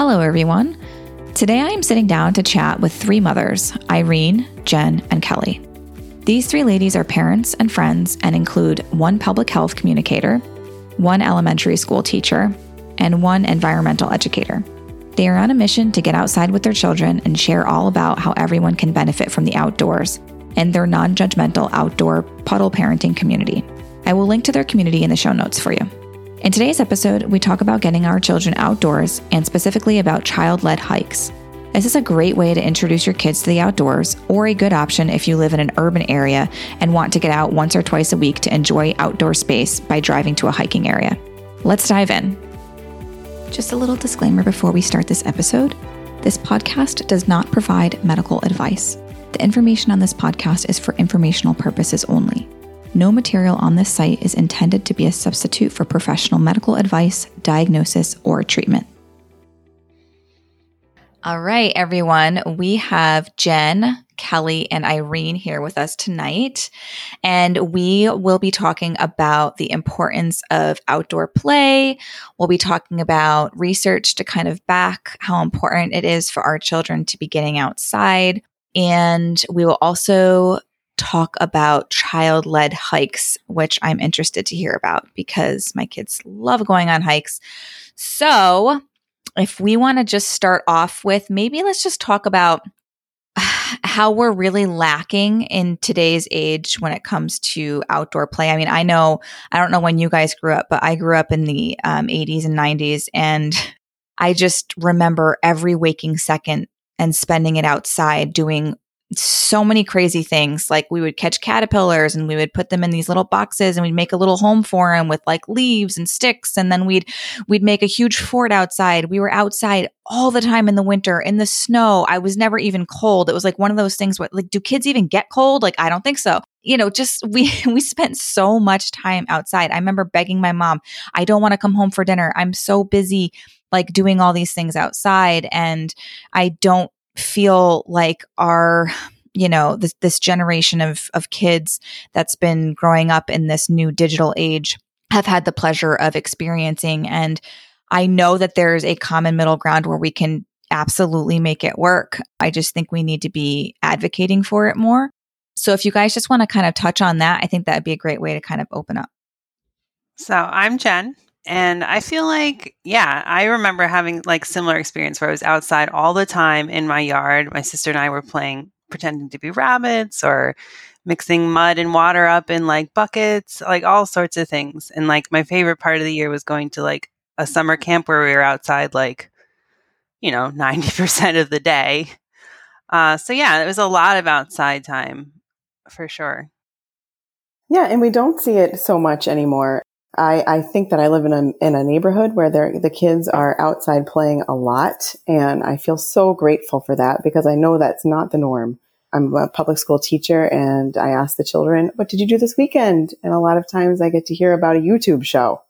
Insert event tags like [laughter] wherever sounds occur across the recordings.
Hello, everyone. Today I am sitting down to chat with three mothers Irene, Jen, and Kelly. These three ladies are parents and friends and include one public health communicator, one elementary school teacher, and one environmental educator. They are on a mission to get outside with their children and share all about how everyone can benefit from the outdoors and their non judgmental outdoor puddle parenting community. I will link to their community in the show notes for you. In today's episode, we talk about getting our children outdoors and specifically about child led hikes. This is a great way to introduce your kids to the outdoors, or a good option if you live in an urban area and want to get out once or twice a week to enjoy outdoor space by driving to a hiking area. Let's dive in. Just a little disclaimer before we start this episode this podcast does not provide medical advice. The information on this podcast is for informational purposes only. No material on this site is intended to be a substitute for professional medical advice, diagnosis, or treatment. All right, everyone. We have Jen, Kelly, and Irene here with us tonight. And we will be talking about the importance of outdoor play. We'll be talking about research to kind of back how important it is for our children to be getting outside. And we will also talk about child led hikes, which I'm interested to hear about because my kids love going on hikes. So, if we want to just start off with maybe let's just talk about [sighs] how we're really lacking in today's age when it comes to outdoor play. I mean, I know, I don't know when you guys grew up, but I grew up in the um, 80s and 90s, and I just remember every waking second and spending it outside doing so many crazy things. Like we would catch caterpillars and we would put them in these little boxes and we'd make a little home for them with like leaves and sticks. And then we'd, we'd make a huge fort outside. We were outside all the time in the winter in the snow. I was never even cold. It was like one of those things where like, do kids even get cold? Like, I don't think so. You know, just [laughs] we, we spent so much time outside. I remember begging my mom, I don't want to come home for dinner. I'm so busy like doing all these things outside and I don't feel like our you know this this generation of of kids that's been growing up in this new digital age have had the pleasure of experiencing and I know that there's a common middle ground where we can absolutely make it work. I just think we need to be advocating for it more. So if you guys just want to kind of touch on that, I think that'd be a great way to kind of open up. So I'm Jen. And I feel like, yeah, I remember having like similar experience where I was outside all the time in my yard. My sister and I were playing, pretending to be rabbits or mixing mud and water up in like buckets, like all sorts of things. And like my favorite part of the year was going to like a summer camp where we were outside like, you know, 90% of the day. Uh, so yeah, it was a lot of outside time for sure. Yeah, and we don't see it so much anymore. I, I think that I live in a, in a neighborhood where the kids are outside playing a lot. And I feel so grateful for that because I know that's not the norm. I'm a public school teacher and I ask the children, what did you do this weekend? And a lot of times I get to hear about a YouTube show,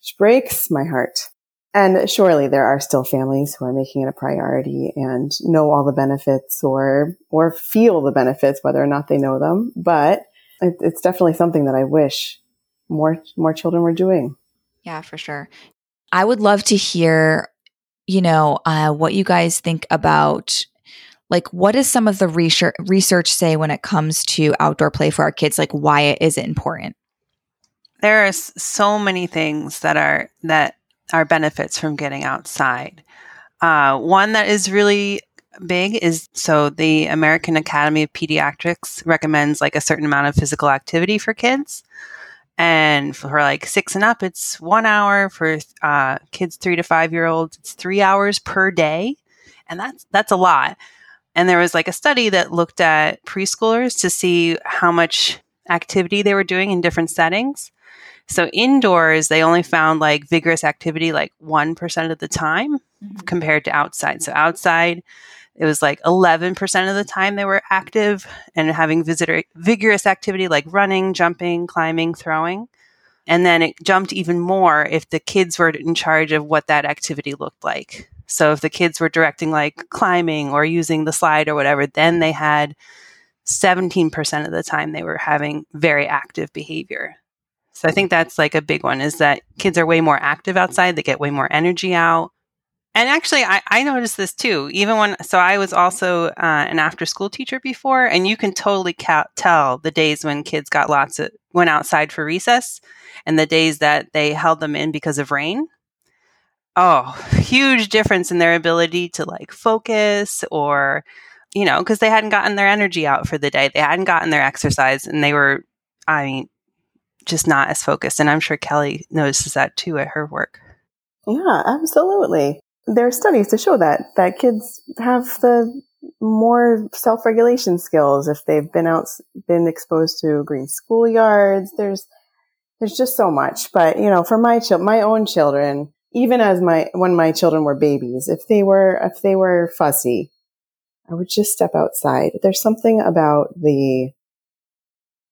which breaks my heart. And surely there are still families who are making it a priority and know all the benefits or, or feel the benefits, whether or not they know them. But it, it's definitely something that I wish more more children were doing. Yeah, for sure. I would love to hear, you know, uh, what you guys think about like what does some of the research research say when it comes to outdoor play for our kids like why is it important there are so many things that are that are benefits from getting outside uh, one that is really big is so the american academy of pediatrics recommends like a certain amount of physical activity for kids and for like six and up, it's one hour. For uh, kids three to five year olds, it's three hours per day, and that's that's a lot. And there was like a study that looked at preschoolers to see how much activity they were doing in different settings. So indoors, they only found like vigorous activity like 1% of the time mm-hmm. compared to outside. So outside, it was like 11% of the time they were active and having visitor, vigorous activity like running, jumping, climbing, throwing. And then it jumped even more if the kids were in charge of what that activity looked like. So if the kids were directing like climbing or using the slide or whatever, then they had 17% of the time they were having very active behavior. So I think that's like a big one is that kids are way more active outside. They get way more energy out. And actually, I, I noticed this too. Even when, so I was also uh, an after school teacher before, and you can totally ca- tell the days when kids got lots of, went outside for recess and the days that they held them in because of rain. Oh, huge difference in their ability to like focus or, you know, because they hadn't gotten their energy out for the day. They hadn't gotten their exercise and they were, I mean, just not as focused. And I'm sure Kelly notices that too at her work. Yeah, absolutely. There are studies to show that that kids have the more self-regulation skills if they've been out been exposed to green schoolyards. There's there's just so much. But you know, for my child, my own children, even as my when my children were babies, if they were if they were fussy, I would just step outside. There's something about the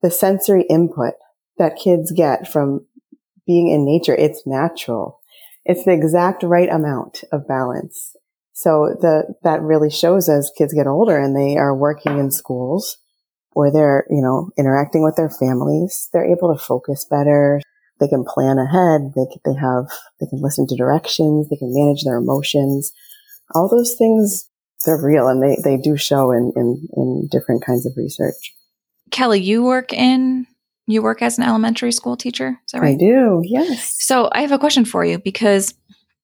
the sensory input that kids get from being in nature. It's natural. It's the exact right amount of balance. So the, that really shows as kids get older and they are working in schools or they're, you know, interacting with their families, they're able to focus better. They can plan ahead. They, they have, they can listen to directions. They can manage their emotions. All those things, they're real and they, they do show in, in, in different kinds of research. Kelly, you work in you work as an elementary school teacher? Is that right? I do, yes. So I have a question for you because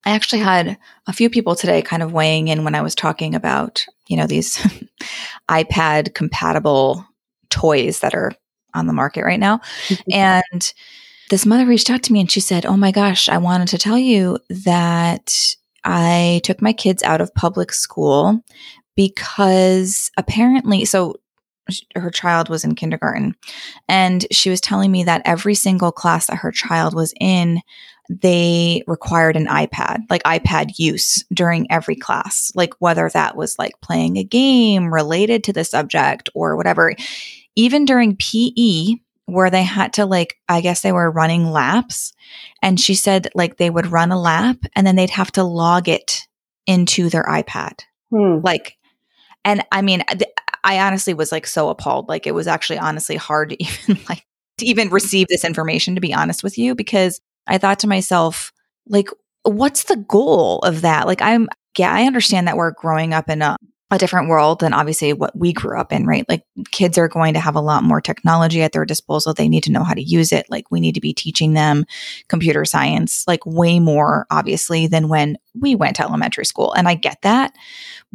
I actually had a few people today kind of weighing in when I was talking about, you know, these [laughs] iPad compatible toys that are on the market right now. [laughs] and this mother reached out to me and she said, Oh my gosh, I wanted to tell you that I took my kids out of public school because apparently, so her child was in kindergarten and she was telling me that every single class that her child was in they required an iPad, like iPad use during every class, like whether that was like playing a game related to the subject or whatever. Even during PE, where they had to like, I guess they were running laps. And she said like they would run a lap and then they'd have to log it into their iPad. Hmm. Like, and I mean, I honestly was like so appalled. Like it was actually honestly hard [laughs] to even like to even receive this information to be honest with you because I thought to myself like what's the goal of that? Like I'm yeah, I understand that we're growing up in a a different world than obviously what we grew up in, right? Like kids are going to have a lot more technology at their disposal. They need to know how to use it. Like we need to be teaching them computer science, like way more obviously than when we went to elementary school. And I get that.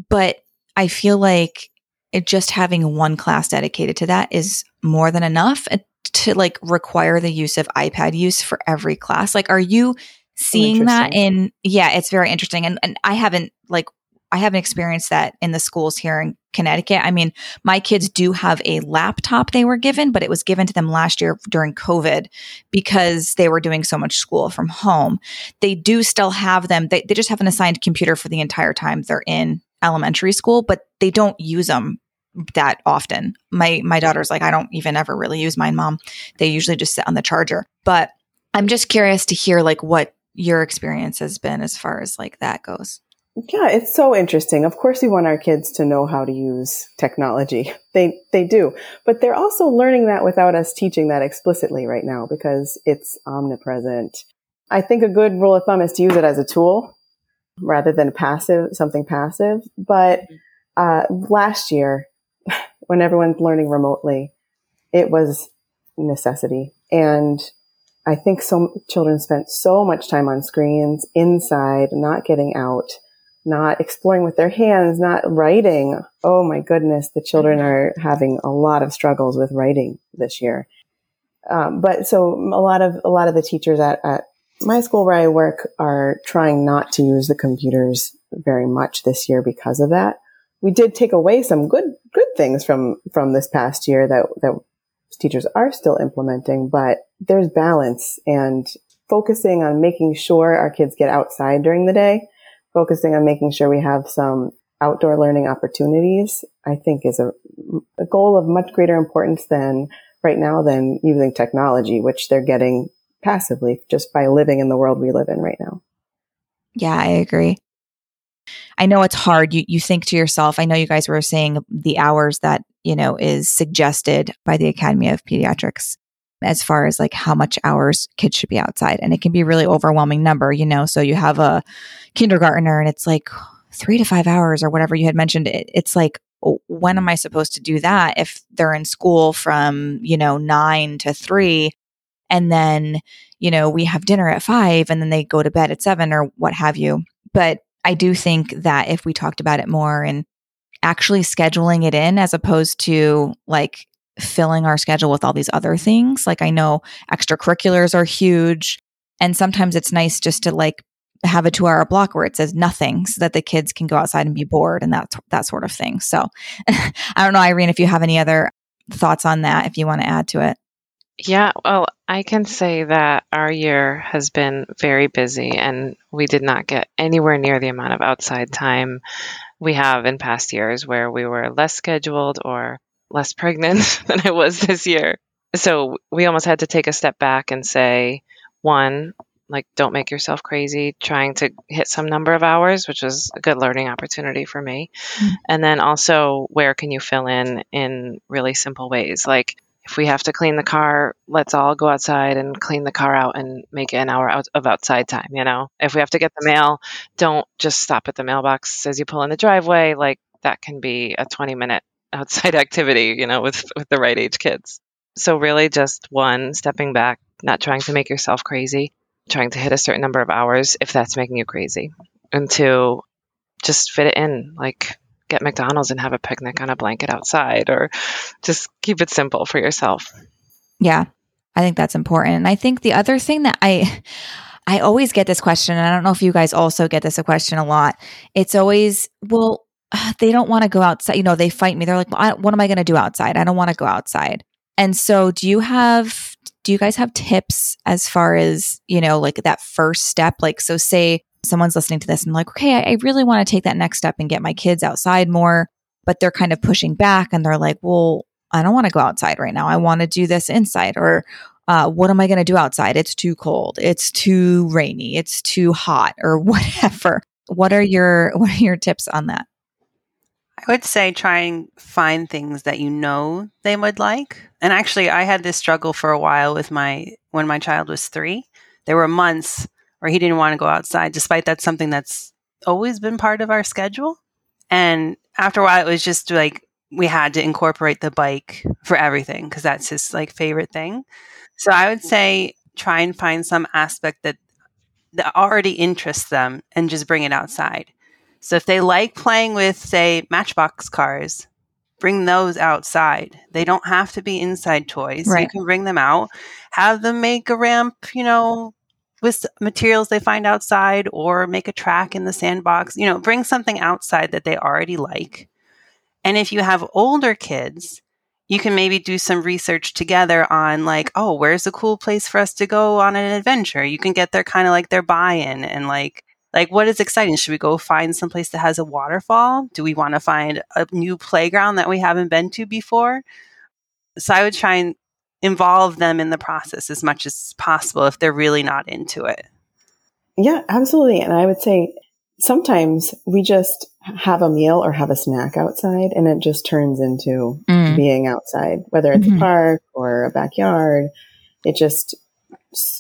But I feel like it just having one class dedicated to that is more than enough uh, to like require the use of iPad use for every class. Like, are you seeing that in, yeah, it's very interesting. And, and I haven't like, I haven't experienced that in the schools here in Connecticut. I mean, my kids do have a laptop they were given, but it was given to them last year during COVID because they were doing so much school from home. They do still have them. They, they just have an assigned computer for the entire time they're in elementary school, but they don't use them that often. My my daughter's like, I don't even ever really use mine, mom. They usually just sit on the charger. But I'm just curious to hear like what your experience has been as far as like that goes. Yeah, it's so interesting. Of course, we want our kids to know how to use technology. [laughs] They they do, but they're also learning that without us teaching that explicitly right now because it's omnipresent. I think a good rule of thumb is to use it as a tool rather than passive, something passive. But uh, last year, [laughs] when everyone's learning remotely, it was necessity. And I think some children spent so much time on screens inside, not getting out, not exploring with their hands, not writing. Oh my goodness, the children mm-hmm. are having a lot of struggles with writing this year. Um, but so a lot of a lot of the teachers at, at my school where I work are trying not to use the computers very much this year because of that. we did take away some good good things from from this past year that that teachers are still implementing, but there's balance and focusing on making sure our kids get outside during the day, focusing on making sure we have some outdoor learning opportunities, I think is a, a goal of much greater importance than right now than using technology, which they're getting passively just by living in the world we live in right now. Yeah, I agree. I know it's hard. You you think to yourself, I know you guys were saying the hours that, you know, is suggested by the Academy of Pediatrics as far as like how much hours kids should be outside. And it can be really overwhelming number, you know. So you have a kindergartner and it's like three to five hours or whatever you had mentioned. It, it's like, oh, when am I supposed to do that if they're in school from, you know, nine to three? And then, you know, we have dinner at five and then they go to bed at seven or what have you. But I do think that if we talked about it more and actually scheduling it in as opposed to like filling our schedule with all these other things, like I know extracurriculars are huge. And sometimes it's nice just to like have a two hour block where it says nothing so that the kids can go outside and be bored and that, that sort of thing. So [laughs] I don't know, Irene, if you have any other thoughts on that, if you want to add to it. Yeah, well, I can say that our year has been very busy and we did not get anywhere near the amount of outside time we have in past years where we were less scheduled or less pregnant [laughs] than I was this year. So we almost had to take a step back and say, one, like don't make yourself crazy trying to hit some number of hours which was a good learning opportunity for me mm-hmm. and then also where can you fill in in really simple ways like if we have to clean the car let's all go outside and clean the car out and make an hour out of outside time you know if we have to get the mail don't just stop at the mailbox as you pull in the driveway like that can be a 20 minute [laughs] outside activity you know with with the right age kids so really just one stepping back not trying to make yourself crazy trying to hit a certain number of hours if that's making you crazy. And to just fit it in, like get McDonald's and have a picnic on a blanket outside or just keep it simple for yourself. Yeah. I think that's important. And I think the other thing that I I always get this question and I don't know if you guys also get this a question a lot. It's always, well, [sighs] they don't want to go outside. You know, they fight me. They're like, well, what am I going to do outside? I don't want to go outside. And so, do you have do you guys have tips as far as, you know, like that first step? Like, so say someone's listening to this and like, okay, I, really want to take that next step and get my kids outside more, but they're kind of pushing back and they're like, well, I don't want to go outside right now. I want to do this inside or, uh, what am I going to do outside? It's too cold. It's too rainy. It's too hot or [laughs] whatever. What are your, what are your tips on that? I would say try and find things that you know they would like. And actually, I had this struggle for a while with my when my child was three. There were months where he didn't want to go outside, despite that's something that's always been part of our schedule. And after a while, it was just like we had to incorporate the bike for everything because that's his like favorite thing. So I would say try and find some aspect that that already interests them and just bring it outside. So if they like playing with, say, Matchbox cars, bring those outside. They don't have to be inside toys. Right. You can bring them out, have them make a ramp, you know, with materials they find outside or make a track in the sandbox. You know, bring something outside that they already like. And if you have older kids, you can maybe do some research together on like, oh, where's a cool place for us to go on an adventure? You can get their kind of like their buy-in and like like what is exciting should we go find some place that has a waterfall do we want to find a new playground that we haven't been to before so i would try and involve them in the process as much as possible if they're really not into it yeah absolutely and i would say sometimes we just have a meal or have a snack outside and it just turns into mm. being outside whether it's mm-hmm. a park or a backyard it just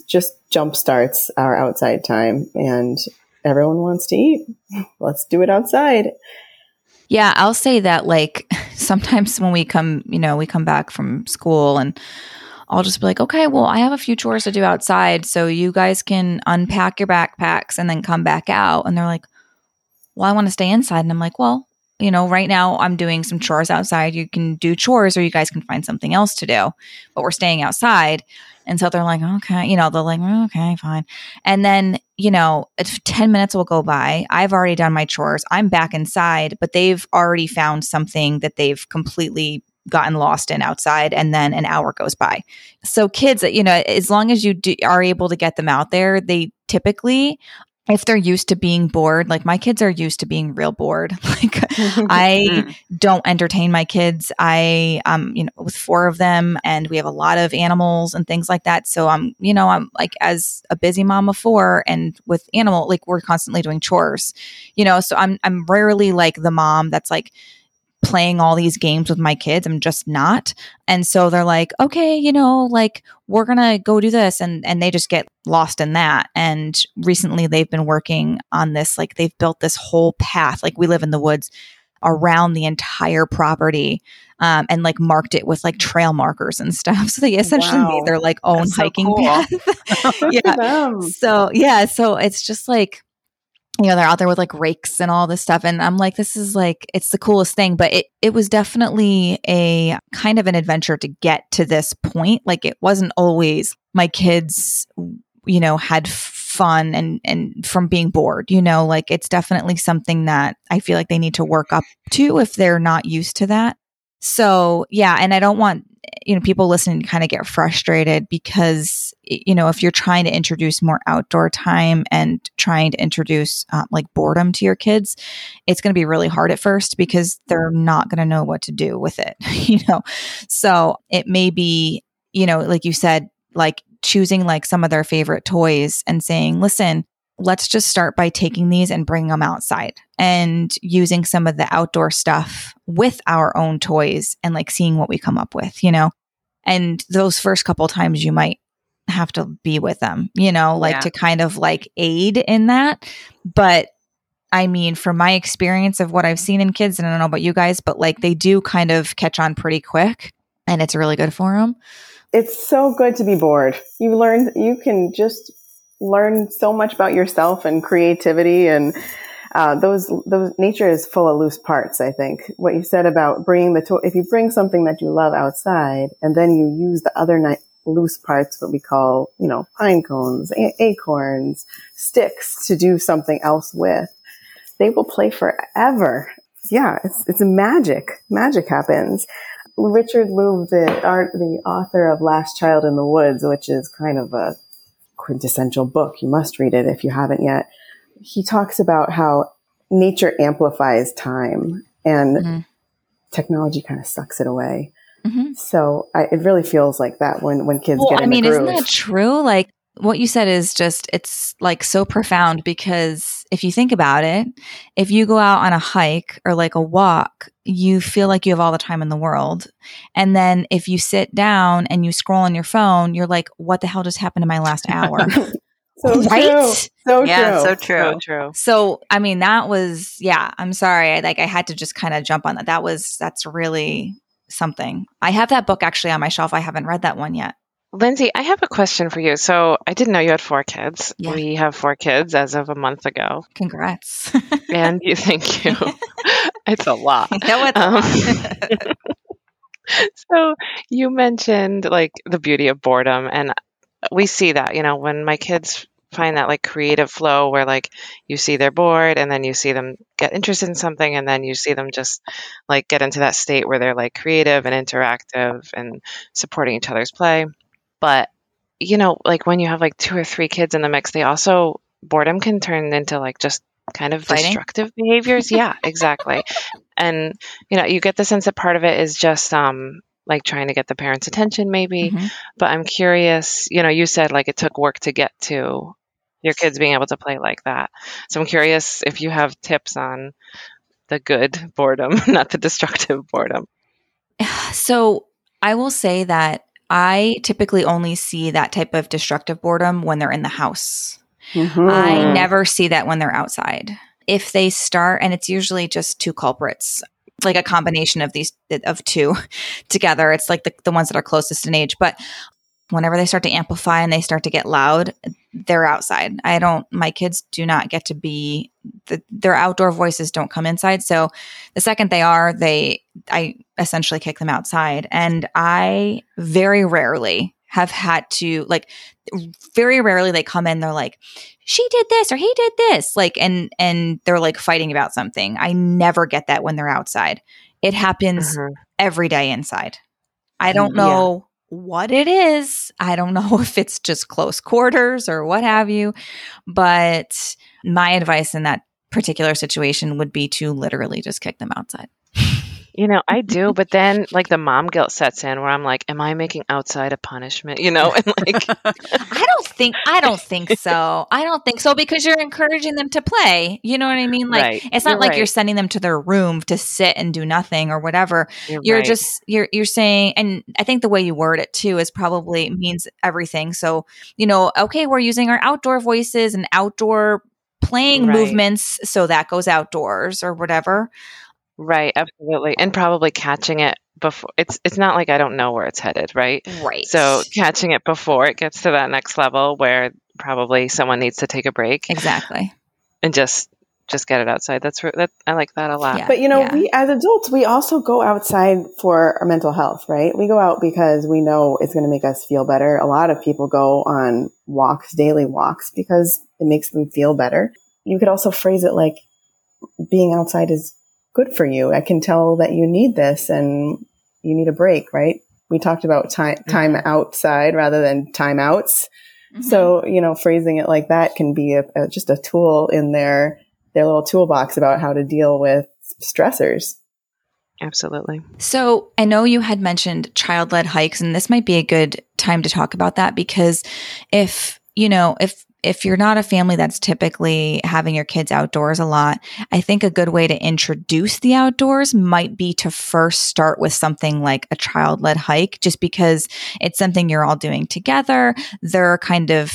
just jump starts our outside time and everyone wants to eat. [laughs] Let's do it outside. Yeah, I'll say that like [laughs] sometimes when we come, you know, we come back from school and I'll just be like, okay, well, I have a few chores to do outside. So you guys can unpack your backpacks and then come back out. And they're like, well, I want to stay inside. And I'm like, well, you know, right now I'm doing some chores outside. You can do chores or you guys can find something else to do, but we're staying outside. And so they're like, okay, you know, they're like, oh, okay, fine. And then, you know, 10 minutes will go by. I've already done my chores. I'm back inside, but they've already found something that they've completely gotten lost in outside and then an hour goes by. So kids, you know, as long as you do, are able to get them out there, they typically if they're used to being bored, like my kids are used to being real bored. [laughs] Like I mm. don't entertain my kids. I um, you know, with four of them and we have a lot of animals and things like that. So I'm, you know, I'm like as a busy mom of four and with animal, like we're constantly doing chores. You know, so I'm I'm rarely like the mom that's like playing all these games with my kids. I'm just not. And so they're like, okay, you know, like we're going to go do this. And, and they just get lost in that. And recently they've been working on this, like they've built this whole path. Like we live in the woods around the entire property. Um, and like marked it with like trail markers and stuff. [laughs] So they essentially wow. made their like own That's hiking so cool. path. [laughs] [laughs] yeah. So yeah. So it's just like, you know, they're out there with like rakes and all this stuff. And I'm like, this is like, it's the coolest thing. But it, it was definitely a kind of an adventure to get to this point. Like it wasn't always my kids, you know, had fun and, and from being bored, you know, like it's definitely something that I feel like they need to work up to if they're not used to that. So yeah, and I don't want you know people listening kind of get frustrated because you know if you're trying to introduce more outdoor time and trying to introduce uh, like boredom to your kids it's going to be really hard at first because they're not going to know what to do with it [laughs] you know? So it may be you know like you said like choosing like some of their favorite toys and saying listen let's just start by taking these and bringing them outside and using some of the outdoor stuff with our own toys and like seeing what we come up with, you know? And those first couple times you might have to be with them, you know, like yeah. to kind of like aid in that. But I mean, from my experience of what I've seen in kids, and I don't know about you guys, but like they do kind of catch on pretty quick and it's really good for them. It's so good to be bored. You learn, you can just learn so much about yourself and creativity and uh, those those nature is full of loose parts. I think what you said about bringing the to- if you bring something that you love outside and then you use the other ni- loose parts, what we call you know pine cones, a- acorns, sticks to do something else with, they will play forever. Yeah, it's it's magic. Magic happens. Richard Louv, the art, the author of Last Child in the Woods, which is kind of a quintessential book. You must read it if you haven't yet. He talks about how nature amplifies time and mm-hmm. technology kind of sucks it away. Mm-hmm. So I, it really feels like that when when kids well, get. I mean, isn't that true? Like what you said is just it's like so profound because if you think about it, if you go out on a hike or like a walk, you feel like you have all the time in the world. And then if you sit down and you scroll on your phone, you're like, what the hell just happened in my last hour? [laughs] so [laughs] right? True. So yeah, true. so true. So true. So I mean that was yeah, I'm sorry. I like I had to just kind of jump on that. That was that's really something. I have that book actually on my shelf. I haven't read that one yet. Lindsay, I have a question for you. So I didn't know you had four kids. Yeah. We have four kids as of a month ago. Congrats. [laughs] and you thank you. [laughs] it's a lot. [laughs] No, it's um, so you mentioned like the beauty of boredom and we see that, you know, when my kids find that like creative flow where like you see they're bored and then you see them get interested in something and then you see them just like get into that state where they're like creative and interactive and supporting each other's play but, you know, like when you have like two or three kids in the mix, they also, boredom can turn into like just kind of Fighting? destructive behaviors. yeah, exactly. And, you know, you get the sense that part of it is just, um, like trying to get the parents' attention, maybe. Mm-hmm. But I'm curious, you know, you said like it took work to get to your kids being able to play like that. So I'm curious if you have tips on the good boredom, [laughs] not the destructive boredom. [sighs] So I will say that I typically only see that type of destructive boredom when they're in the house. Mm-hmm. I never see that when they're outside. If they start, and it's usually just two culprits, like a combination of these of two [laughs] together. It's like the, the ones that are closest in age. But whenever they start to amplify and they start to get loud, they're outside. I don't, my kids do not get to be, the, their outdoor voices don't come inside. So the second they are, they, I essentially kick them outside. And I very rarely have had to, like, very rarely they come in, they're like, she did this or he did this. Like, and, and they're like fighting about something. I never get that when they're outside. It happens Mhm. every day inside. I don't know what it is. I don't know [laughs] if it's just close quarters or what have you. But my advice in that particular situation would be to literally just kick them outside. [laughs] You know, I do, but then like the mom guilt sets in where I'm like, am I making outside a punishment? You know, [laughs] and like, [laughs] I don't think I don't think so. I don't think so because you're encouraging them to play. You know what I mean? Like Right. it's not You're like right. you're sending them to their room to sit and do nothing or whatever. you're, you're right. just you're you're saying and i think the way you word it too is probably means everything so you know okay we're using our outdoor voices and outdoor playing movements so that goes outdoors or whatever right, absolutely, and probably catching it before. It's it's not like I don't know where it's headed, right? right So catching it before it gets to that next level where probably someone needs to take a break exactly and just just get it outside. That's re- that I like that a lot. Yeah. But you know, yeah. we as adults, we also go outside for our mental health, right? We go out because we know it's going to make us feel better. A lot of people go on walks, daily walks, because it makes them feel better. You could also phrase it like being outside is good for you. I can tell that you need this and you need a break, right? We talked about time, time outside rather than timeouts. Mm-hmm. So, you know, phrasing it like that can be a, a, just a tool in their, their little toolbox about how to deal with stressors. Absolutely. So I know you had mentioned child led hikes, and this might be a good time to talk about that because if, you know, if if you're not a family that's typically having your kids outdoors a lot, I think a good way to introduce the outdoors might be to first start with something like a child led hike, just because it's something you're all doing together. They're kind of,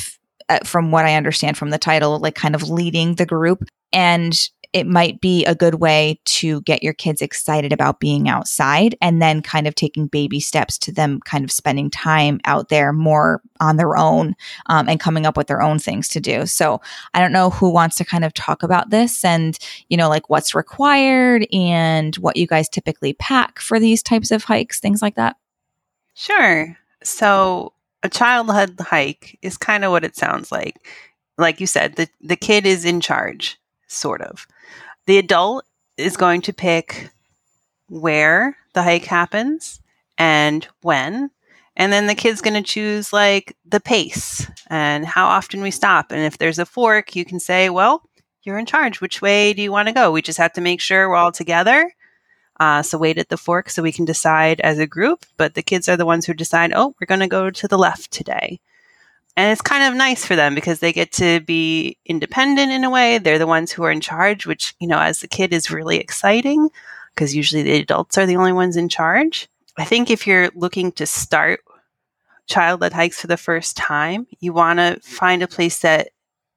uh, from what I understand from the title, like kind of leading the group. And it might be a good way to get your kids excited about being outside and then kind of taking baby steps to them kind of spending time out there more on their own um, and coming up with their own things to do. So I don't know who wants to kind of talk about this and, you know, like what's required and what you guys typically pack for these types of hikes, things like that. Sure. So a child led hike is kind of what it sounds like. Like you said, the, the kid is in charge, sort of. The adult is going to pick where the hike happens and when. And then the kid's going to choose like the pace and how often we stop. And if there's a fork, you can say, well, you're in charge. Which way do you want to go? We just have to make sure we're all together uh, so wait at the fork so we can decide as a group. But the kids are the ones who decide, oh, we're going to go to the left today. And it's kind of nice for them because they get to be independent in a way. They're the ones who are in charge, which, you know, as a kid is really exciting because usually the adults are the only ones in charge. I think if you're looking to start child led hikes for the first time, you want to find a place that,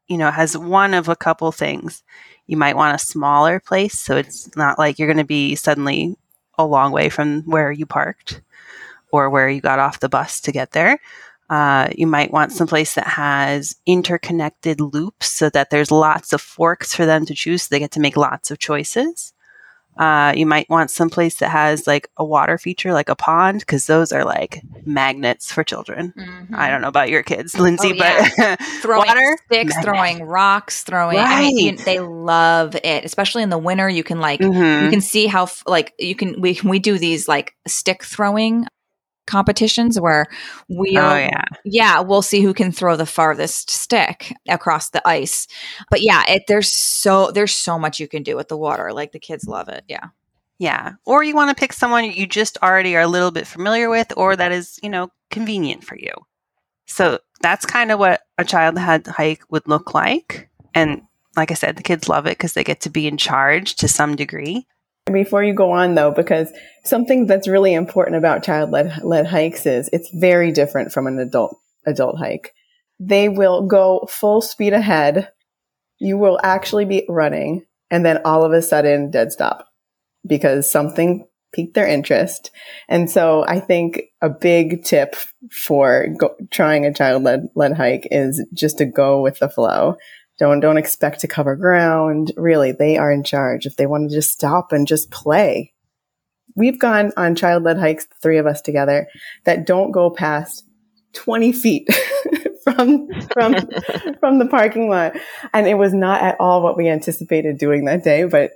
you know, has one of a couple things you might want a smaller place so it's not like you're going to be suddenly a long way from where you parked or where you got off the bus to get there. Uh, you might want some place that has interconnected loops so that there's lots of forks for them to choose so they get to make lots of choices. Uh, you might want some place that has like a water feature, like a pond, because those are like magnets for children. I don't know about your kids, Lindsay, Oh, yeah. but [laughs] throwing water, sticks, magnet. throwing rocks, throwing. I mean, you- Right. they love it, especially in the winter. You can like Mhm. you can see how like you can we we do these like stick throwing competitions where we Oh yeah. yeah we'll see who can throw the farthest stick across the ice but yeah it there's so there's so much you can do with the water like the kids love it yeah Yeah. Or you want to pick someone you just already are a little bit familiar with or that is, you know, convenient for you. So that's kind of what a child led hike would look like. And like I said, the kids love it because they get to be in charge to some degree. Before you go on though, because something that's really important about child led led hikes is it's very different from an adult adult hike. They will go full speed ahead. You will actually be running and then all of a sudden dead stop because something piqued their interest. And so I think a big tip for go- trying a child led, led hike is just to go with the flow. Don't, don't expect to cover ground. Really, they are in charge. If they want to just stop and just play. We've gone on child led hikes, the three of us together, that don't go past 20 feet [laughs] from, from, from the parking lot. And it was not at all what we anticipated doing that day, but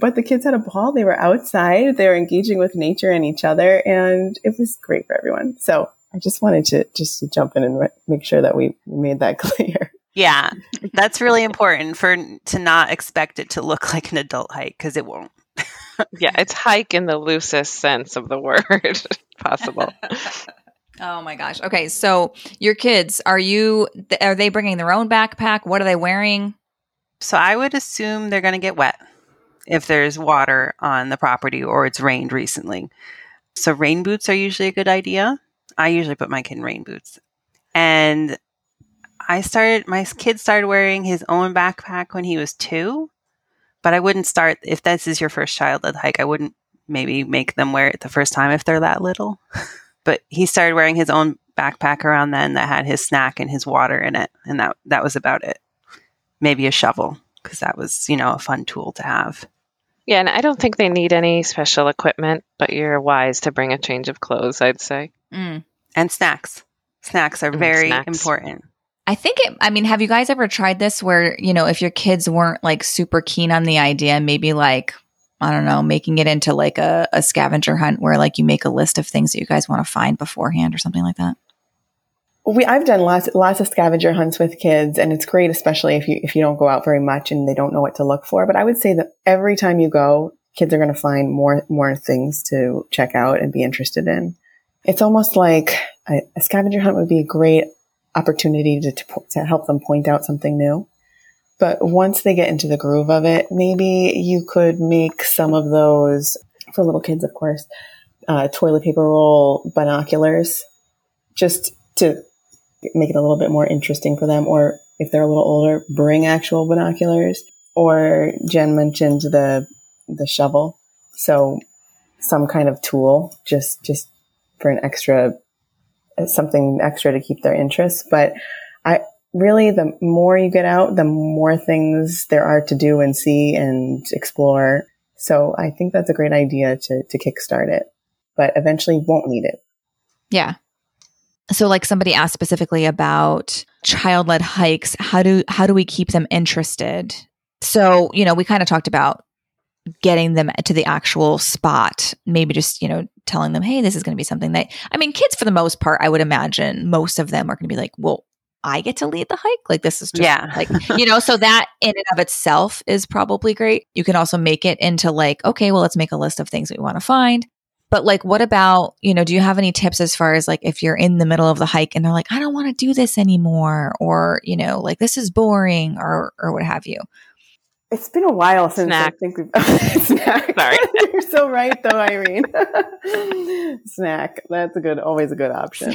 but the kids had a ball. They were outside. They were engaging with nature and each other, and it was great for everyone. So I just wanted to just to jump in and re- make sure that we made that [laughs] clear. Yeah, that's really [laughs] important for to not expect it to look [laughs] like an adult hike because it won't. yeah, it's hike in the loosest sense of the word [laughs] possible. Oh my gosh. Okay, so your kids, are you are they bringing their own backpack? What are they wearing? So I would assume they're going to get wet if there's water on the property or it's rained recently. So rain boots are usually a good idea. I usually put my kid in rain boots. And I started my kid started wearing his own backpack when he was 2, but I wouldn't start if this is your first child led hike, I wouldn't maybe make them wear it the first time if they're that little. [laughs] but he started wearing his own backpack around then that had his snack and his water in it and that that was about it. Maybe a shovel because that was, you know, a fun tool to have. Yeah, and I don't think they need any special equipment, but you're wise to bring a change of clothes, I'd say. Mm. And snacks. Snacks are Mm, very snacks. important. I think it, I mean, have you guys ever tried this where, you know, if your kids weren't like super keen on the idea, maybe like, I don't know, making it into like a, a scavenger hunt where like you make a list of things that you guys want to find beforehand or something like that? We I've done lots lots of scavenger hunts with kids, and it's great, especially if you if you don't go out very much and they don't know what to look for. But I would say that every time you go, kids are going to find more more things to check out and be interested in. It's almost like a, a scavenger hunt would be a great opportunity to, to to help them point out something new. But once they get into the groove of it, maybe you could make some of those for little kids, of course, uh, toilet paper roll binoculars, just to make it a little bit more interesting for them. Or if they're a little older, bring actual binoculars. Or Jen mentioned the the shovel, so some kind of tool, just just for an extra something extra to keep their interest. But I really, the more you get out, the more things there are to do and see and explore. So I think that's a great idea to to kickstart it. But eventually, won't need it. Yeah. So like somebody asked specifically about child-led hikes, how do how do we keep them interested? So, you know, we kind of talked about getting them to the actual spot, maybe just, you know, telling them, "Hey, this is going to be something that I mean, kids for the most part, I would imagine most of them are going to be like, "Well, I get to lead the hike. Like this is just Yeah. like, you know, so that in and of itself is probably great. You can also make it into like, okay, well, let's make a list of things we want to find. But like, what about, you know, do you have any tips as far as like if you're in the middle of the hike and they're like, I don't want to do this anymore, or, you know, like this is boring or, or what have you? It's been a while since Snack. I think we've [laughs] snack. Sorry. [laughs] You're so right though, Irene. [laughs] snack. That's a good always a good option.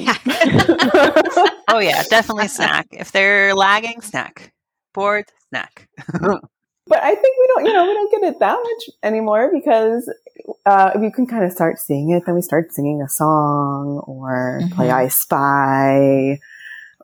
Oh yeah, definitely snack. If they're lagging, snack. Bored, snack. But I think we don't, you know, we don't get it that much anymore because uh, if you can kind of start seeing it, then we start singing a song or play Mhm. I Spy.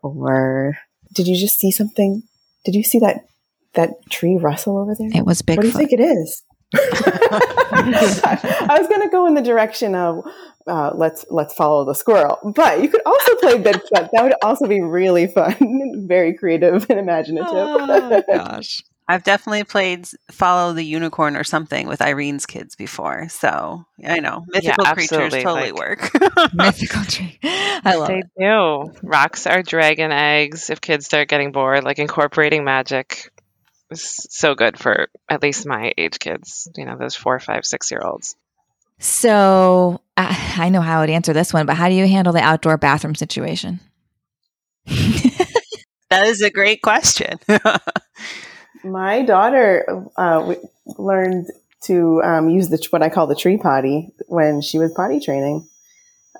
Or did you just see something? Did you see that that tree rustle over there? It was Bigfoot. What do you think it is? [laughs] I was going to go in the direction of uh, let's let's follow the squirrel, but you could also play Bigfoot. That would also be really fun, [laughs] very creative and imaginative. Oh, gosh. I've definitely played Follow the Unicorn or something with Irene's kids before. So I know mythical creatures totally like- work. [laughs] Mythical tree. I love They it. do. Rocks are dragon eggs. If kids start getting bored, like incorporating magic is so good for at least my age kids, you know, those four, five, six year olds. So I, I know how I would answer this one, but how do you handle the outdoor bathroom situation? [laughs] that is a great question. [laughs] My daughter uh, w- learned to um, use the what I call the tree potty when she was potty training.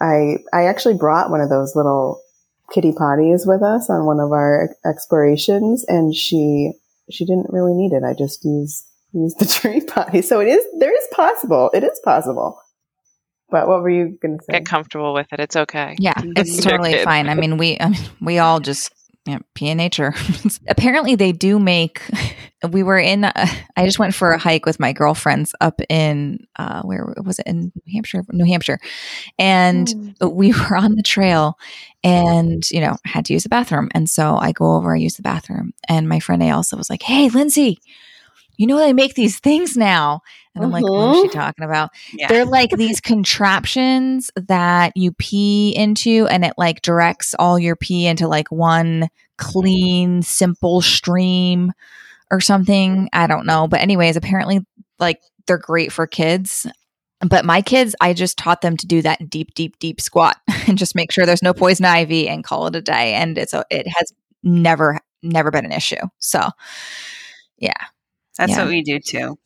I I actually brought one of those little kitty potties with us on one of our explorations, and she she didn't really need it. I just used used the [laughs] tree potty, so it is there is possible. It is possible. But what were you going to say? Get comfortable with it. It's okay. Yeah, it's totally fine. I mean, we I mean, we all just know, pee in nature. Apparently, they do make. [laughs] We were in. Uh, I just went for a hike with my girlfriends up in uh, where was it in New Hampshire, New Hampshire, and Mm. we [laughs] were on the trail, and you know had to use the bathroom, and so I go over, I use the bathroom, and my friend I also was like, "Hey, Lindsay." You know they make these things now, and I'm like, "What is she Mhm. talking about?" Yeah. They're like [laughs] these contraptions that you pee into and it like directs all your pee into like one clean, simple stream or something. I don't know. But, anyways, apparently, like they're great for kids. But my kids, I just taught them to do that deep, deep, deep squat [laughs] and just make sure there's no poison ivy and call it a day. And it's a, it has never, never been an issue. So, yeah. That's Yeah. what we do too.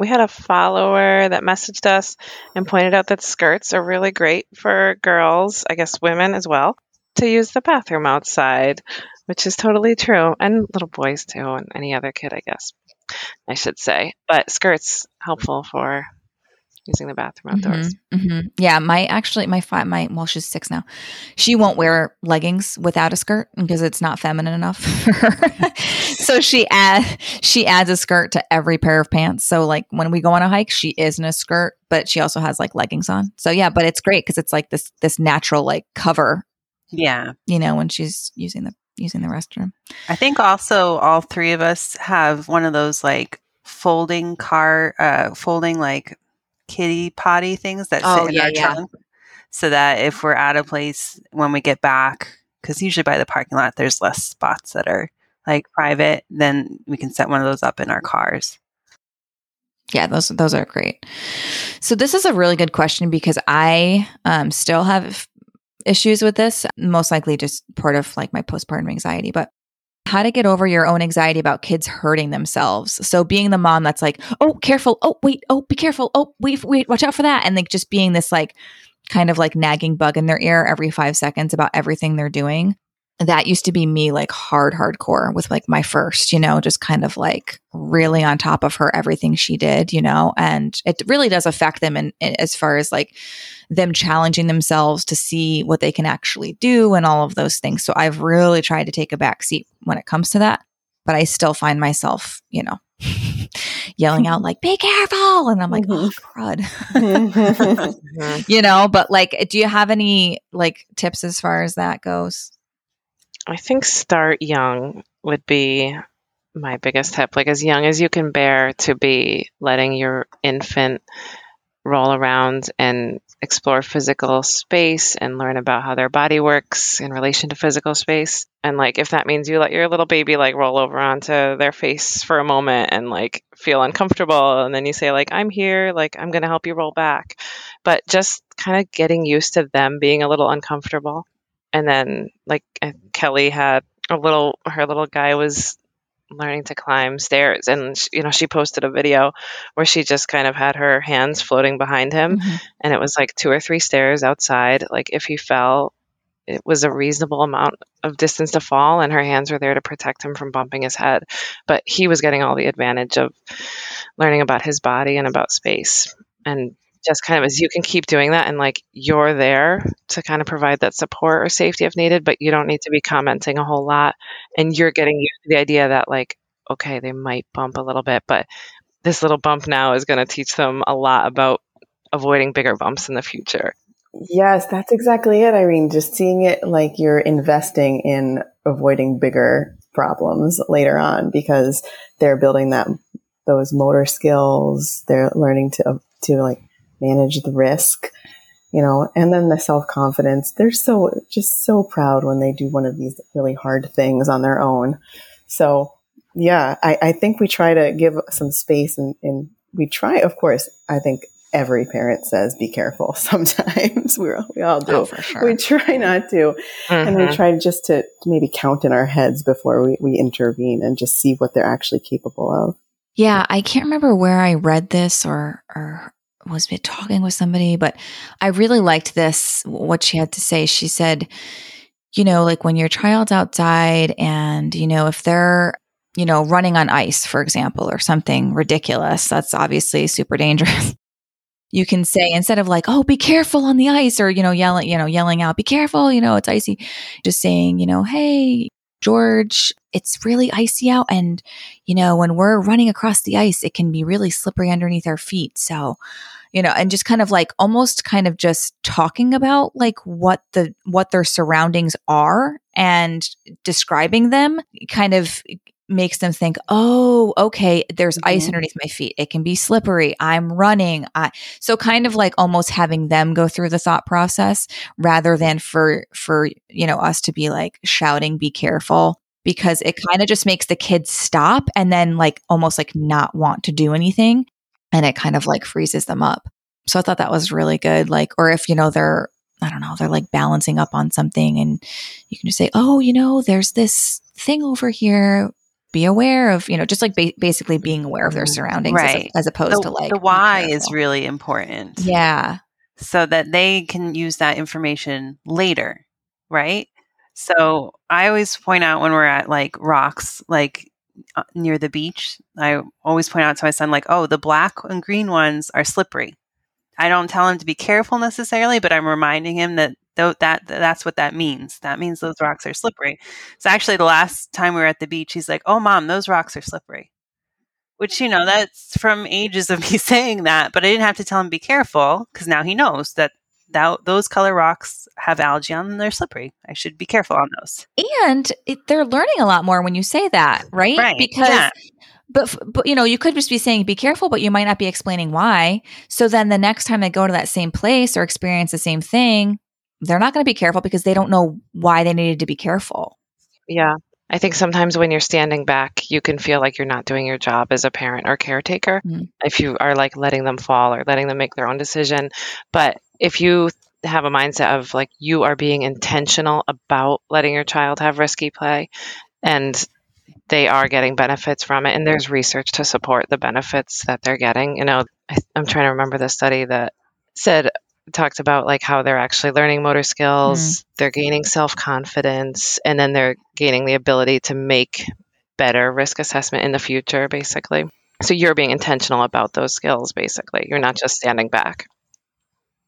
We had a follower that messaged us and pointed out that skirts are really great for girls, I guess women as well, to use the bathroom outside, which is totally true. And little boys too, and any other kid, I guess, I should say. But skirts helpful for using the bathroom outdoors. Mhm, mhm. Yeah, my actually my five my well she's six now. She won't wear leggings without a skirt because it's not feminine enough [laughs] for her. [laughs] so she add she adds a skirt to every pair of pants. So like when we go on a hike, she is in a skirt, but she also has like leggings on. So yeah, but it's great because it's like this this natural like cover, Yeah. you know, when she's using the using the restroom. I think also all three of us have one of those like folding car, uh, folding like kitty potty things that Oh, sit in yeah, our yeah. trunk. So that if we're at a place when we get back, because usually by the parking lot, there's less spots that are like private, then we can set one of those up in our cars. Yeah, those those are great. So this is a really good question because I um, still have issues with this. Most likely, just part of like my postpartum anxiety, but how to get over your own anxiety about kids hurting themselves. So being the mom that's like, oh, careful. Oh, wait. Oh, be careful. Oh, wait, wait, watch out for that. And like just being this like kind of like nagging bug in their ear every five seconds about everything they're doing. That used to be me like hard, hardcore with like my first, you know, just kind of like really on top of her, everything she did, you know, and it really does affect them in as far as like them challenging themselves to see what they can actually do and all of those things. So I've really tried to take a back seat when it comes to that, but I still find myself, you know, [laughs] yelling out like, be careful. And I'm like, oh, crud. Mhm. [laughs] you know, but like, do you have any like tips as far as that goes? I think start young would be my biggest tip. Like as young as you can bear to be letting your infant roll around and explore physical space and learn about how their body works in relation to physical space. And like if that means you let your little baby like roll over onto their face for a moment and like feel uncomfortable and then you say like I'm here, like I'm going to help you roll back. But just kind of getting used to them being a little uncomfortable and then like Kelly had a little her little guy was learning to climb stairs. And you know she posted a video where she just kind of had her hands floating behind him. Mhm. and it was like two or three stairs outside. Like if he fell it was a reasonable amount of distance to fall and her hands were there to protect him from bumping his head. But he was getting all the advantage of learning about his body and about space. And just kind of as you can keep doing that and like you're there to kind of provide that support or safety if needed but you don't need to be commenting a whole lot and you're getting used to the idea that like okay they might bump a little bit but this little bump now is going to teach them a lot about avoiding bigger bumps in the future Yes, that's exactly it, Irene. Just seeing it like you're investing in avoiding bigger problems later on because they're building that those motor skills. They're learning to to like manage the risk, you know, and then the self confidence. They're so just so proud when they do one of these really hard things on their own. So yeah, I, I think we try to give some space and, and we try, of course, I think every parent says be careful [laughs] sometimes we we all do Oh, sure. we try not to and we Mhm. try just to maybe count in our heads before we, we intervene and just see what they're actually capable of Yeah, I can't remember where I read this or or was talking with somebody, but I really liked this what she had to say. She said, you know, like when your child's outside and, you know, if they're, you know, running on ice, for example, or something ridiculous, that's obviously super dangerous. [laughs] you can say instead of like, "Oh, be careful on the ice," or you know, yelling, you know, yelling out, "Be careful," you know, it's icy. Just saying, you know, "Hey, George, it's really icy out, and you know, when we're running across the ice, it can be really slippery underneath our feet." So, you know, and just kind of like almost kind of just talking about like what the what their surroundings are and describing them kind of makes them think, oh, okay, there's mm-hmm. ice underneath my feet. It can be slippery. I'm running. I, so kind of like almost having them go through the thought process rather than for, for, you know, us to be like shouting, be careful because it kind of just makes the kids stop and then like almost like not want to do anything. And it kind of like freezes them up. So I thought that was really good. Like, or if, you know, they're, I don't know, they're like balancing up on something and you can just say, oh, you know, there's this thing over here be aware of, you know, just like ba- basically being aware of their mm-hmm. surroundings right. as, as opposed the, to like the why is really important. Yeah. So that they can use that information later, right? So I always point out when we're at like rocks, like uh, near the beach, I always point out to my son, like, oh, the black and green ones are slippery. I don't tell him to be careful necessarily, but I'm reminding him that th- that that's what that means. That means those rocks are slippery. So actually, the last time we were at the beach, he's like, "Oh, mom, those rocks are slippery." Which you know, that's from ages of [laughs] me saying that, but I didn't have to tell him be careful because now he knows that that those color rocks have algae on them; they're slippery. I should be careful on those. And it, they're learning a lot more when you say that, right? Right. Because. Yeah but but you know you could just be saying be careful but you might not be explaining why so then the next time they go to that same place or experience the same thing they're not going to be careful because they don't know why they needed to be careful. Yeah. I think sometimes when you're standing back, you can feel like you're not doing your job as a parent or caretaker mm-hmm. if you are like letting them fall or letting them make their own decision. But if you have a mindset of like you are being intentional about letting your child have risky play and they are getting benefits from it and there's research to support the benefits that they're getting you know I, am trying to remember the study that said talked about like how they're actually learning motor skills, mm. they're gaining self confidence, and then they're gaining the ability to make better risk assessment in the future, basically. So you're being intentional about those skills, basically. You're not just standing back.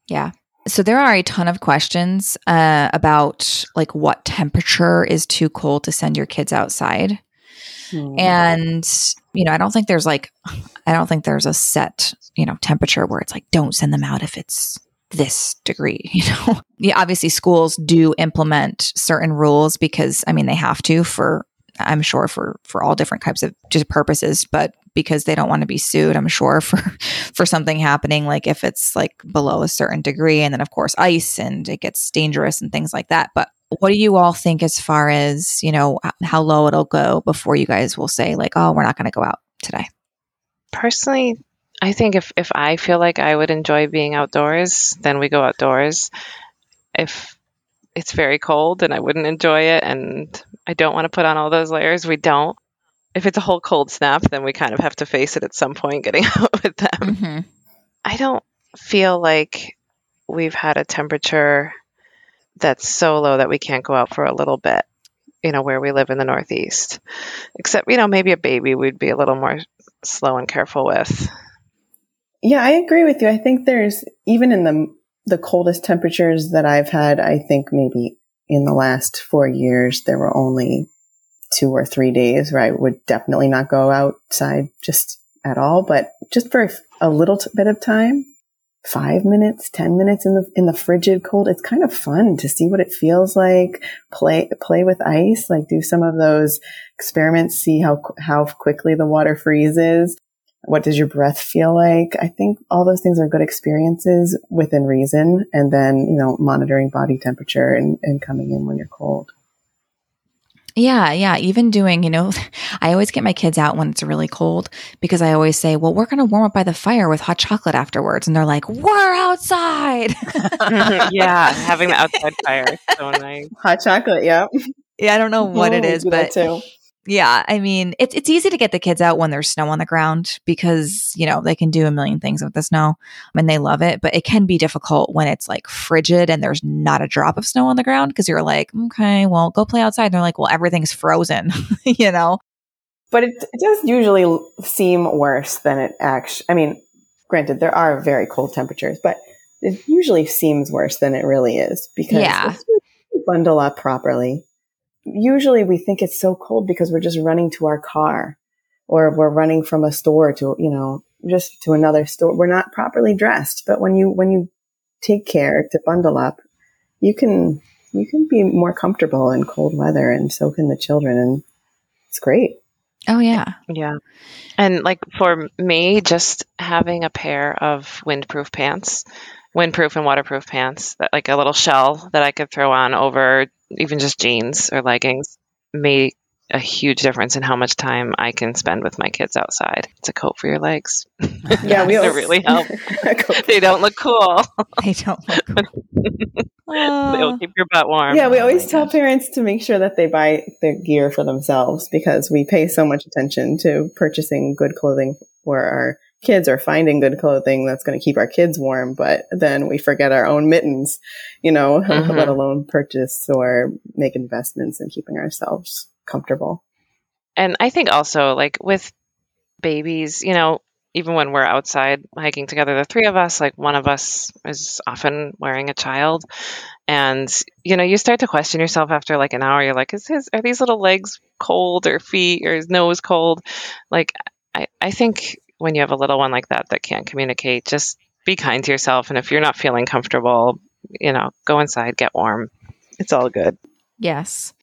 Yeah. So there are a ton of questions uh, about like what temperature is too cold to send your kids outside. Mm. And, you know, I don't think there's like, I don't think there's a set, you know, temperature where it's like, don't send them out if it's this degree [laughs] you know? Yeah obviously schools do implement certain rules because i mean they have to for i'm sure for for all different types of just purposes but because they don't want to be sued i'm sure [laughs] for for something happening like if it's like below a certain degree and then of course ice and it gets dangerous and things like that but what do you all think as far as you know how low it'll go before you guys will say like oh we're not going to go out today personally I think if, if I feel like I would enjoy being outdoors, then we go outdoors. If it's very cold and I wouldn't enjoy it and I don't want to put on all those layers, we don't. If it's a whole cold snap, then we kind of have to face it at some point getting [laughs] out with them. Mm-hmm. I don't feel like we've had a temperature that's so low that we can't go out for a little bit, you know, where we live in the Northeast. Except, you know, maybe a baby we'd be a little more slow and careful with. Yeah, I agree with you. I think there's even in the the coldest temperatures that I've had, I think maybe in the last 4 years there were only 2 or 3 days where I would definitely not go outside just at all, but just for a little t- bit of time, 5 minutes, 10 minutes in the in the frigid cold, it's kind of fun to see what it feels like, play play with ice, like do some of those experiments, see how how quickly the water freezes what does your breath feel like? I think all those things are good experiences within reason. And then, you know, monitoring body temperature and, and coming in when you're cold. Yeah, yeah. Even doing, you know, [laughs] I always get my kids out when it's really cold because I always say, well, we're going to warm up by the fire with hot chocolate afterwards. And they're like, we're outside. [laughs] [laughs] yeah, having the outside fire. So nice. Hot chocolate. Yeah. Yeah, I don't know what oh, it is, but too. Yeah, I mean, it's it's easy to get the kids out when there's snow on the ground because, you know, they can do a million things with the snow and they love it, but it can be difficult when it's like frigid and there's not a drop of snow on the ground because you're like, okay, well, go play outside. And they're like, well, everything's frozen, [laughs] you know. But it, it does usually seem worse than it actually I mean, granted, there are very cold temperatures, but it usually seems worse than it really is because Yeah. if you bundle up properly. Usually we think it's so cold because we're just running to our car or we're running from a store to, you know, just to another store. We're not properly dressed. But when you, when you take care to bundle up, you can, you can be more comfortable in cold weather and so can the children. And it's great. Oh yeah. Yeah. And like for me, just having a pair of windproof pants, windproof and waterproof pants, that like a little shell that I could throw on over even just jeans or leggings make a huge difference in how much time I can spend with my kids outside. It's a coat for your legs. [laughs] Yeah, we It always really help. [laughs] they don't look cool. They don't look cool. [laughs] They'll Oh. keep your butt warm. Yeah, we Oh always my tell gosh. parents to make sure that they buy the gear for themselves because we pay so much attention to purchasing good clothing for our kids or finding good clothing that's going to keep our kids warm. But then we forget our own mittens, you know, [laughs] Mhm. let alone purchase or make investments in keeping ourselves comfortable. And I think also, like with babies, you know, even when we're outside hiking together, the three of us, like one of us is often wearing a child. And, you know, you start to question yourself after like an hour. You're like, is his, are these little legs cold or feet or his nose cold? Like, I, I think when you have a little one like that that can't communicate, just be kind to yourself. And if you're not feeling comfortable, you know, go inside, get warm. It's all good. Yes.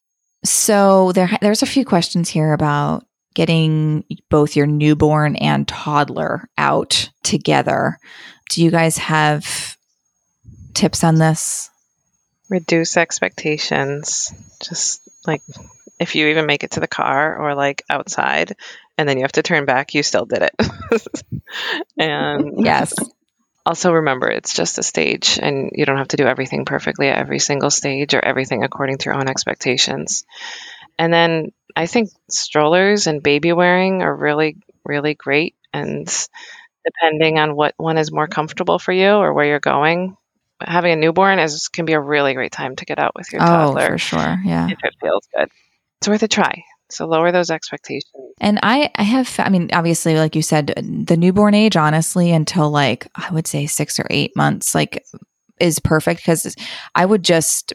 So there there's a few questions here about getting both your newborn and toddler out together. Do you guys have tips on this? reduce expectations. Just like if you even make it to the car or like outside and then you have to turn back, you still did it. [laughs] and Yes. also remember it's just a stage and you don't have to do everything perfectly at every single stage or everything according to your own expectations. And then I think strollers and baby wearing are really, really great. And depending on what one is more comfortable for you or where you're going, having a newborn is can be a really great time to get out with your Oh, toddler for sure. Yeah. if it feels good. It's worth a try. So lower those expectations. And I, I have, I mean, obviously, like you said, the newborn age, honestly, until like, I would say six or eight months, like, is perfect because I would just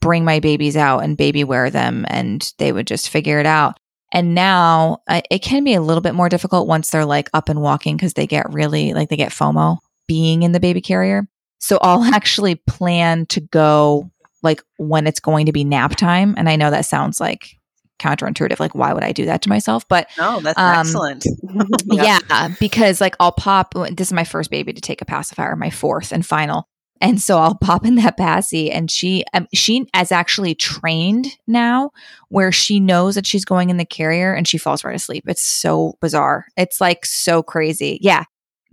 bring my babies out and baby wear them and they would just figure it out. And now uh, it can be a little bit more difficult once they're like up and walking because they get really, like, they get FOMO being in the baby carrier. So I'll [laughs] actually plan to go like when it's going to be nap time. And I know that sounds like counterintuitive. Like, why would I do that to myself? But No, that's Um, excellent. [laughs] yeah. because like I'll pop, this is my first baby to take a pacifier, my fourth and final. And so I'll pop in that passy and she, um, she is actually trained now where she knows that she's going in the carrier and she falls right asleep. It's so bizarre. It's like so crazy. Yeah.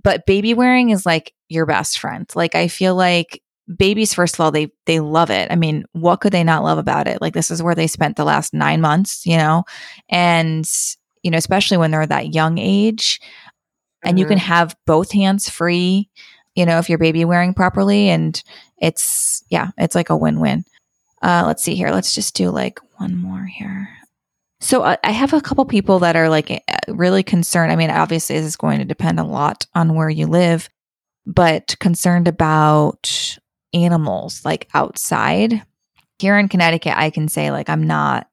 But baby wearing is like your best friend. Like I feel like babies first of all they they love it. I mean what could they not love about it? Like this is where they spent the last nine months you know? And you know especially when they're that young age and you can have both hands free you know if you're baby wearing properly and it's yeah it's like a win-win. Uh let's see here. Let's just do like one more here. So uh, i have a couple people that are like uh, really concerned. I mean obviously this is going to depend a lot on where you live but concerned about animals like outside. Here in Connecticut, I can say like I'm not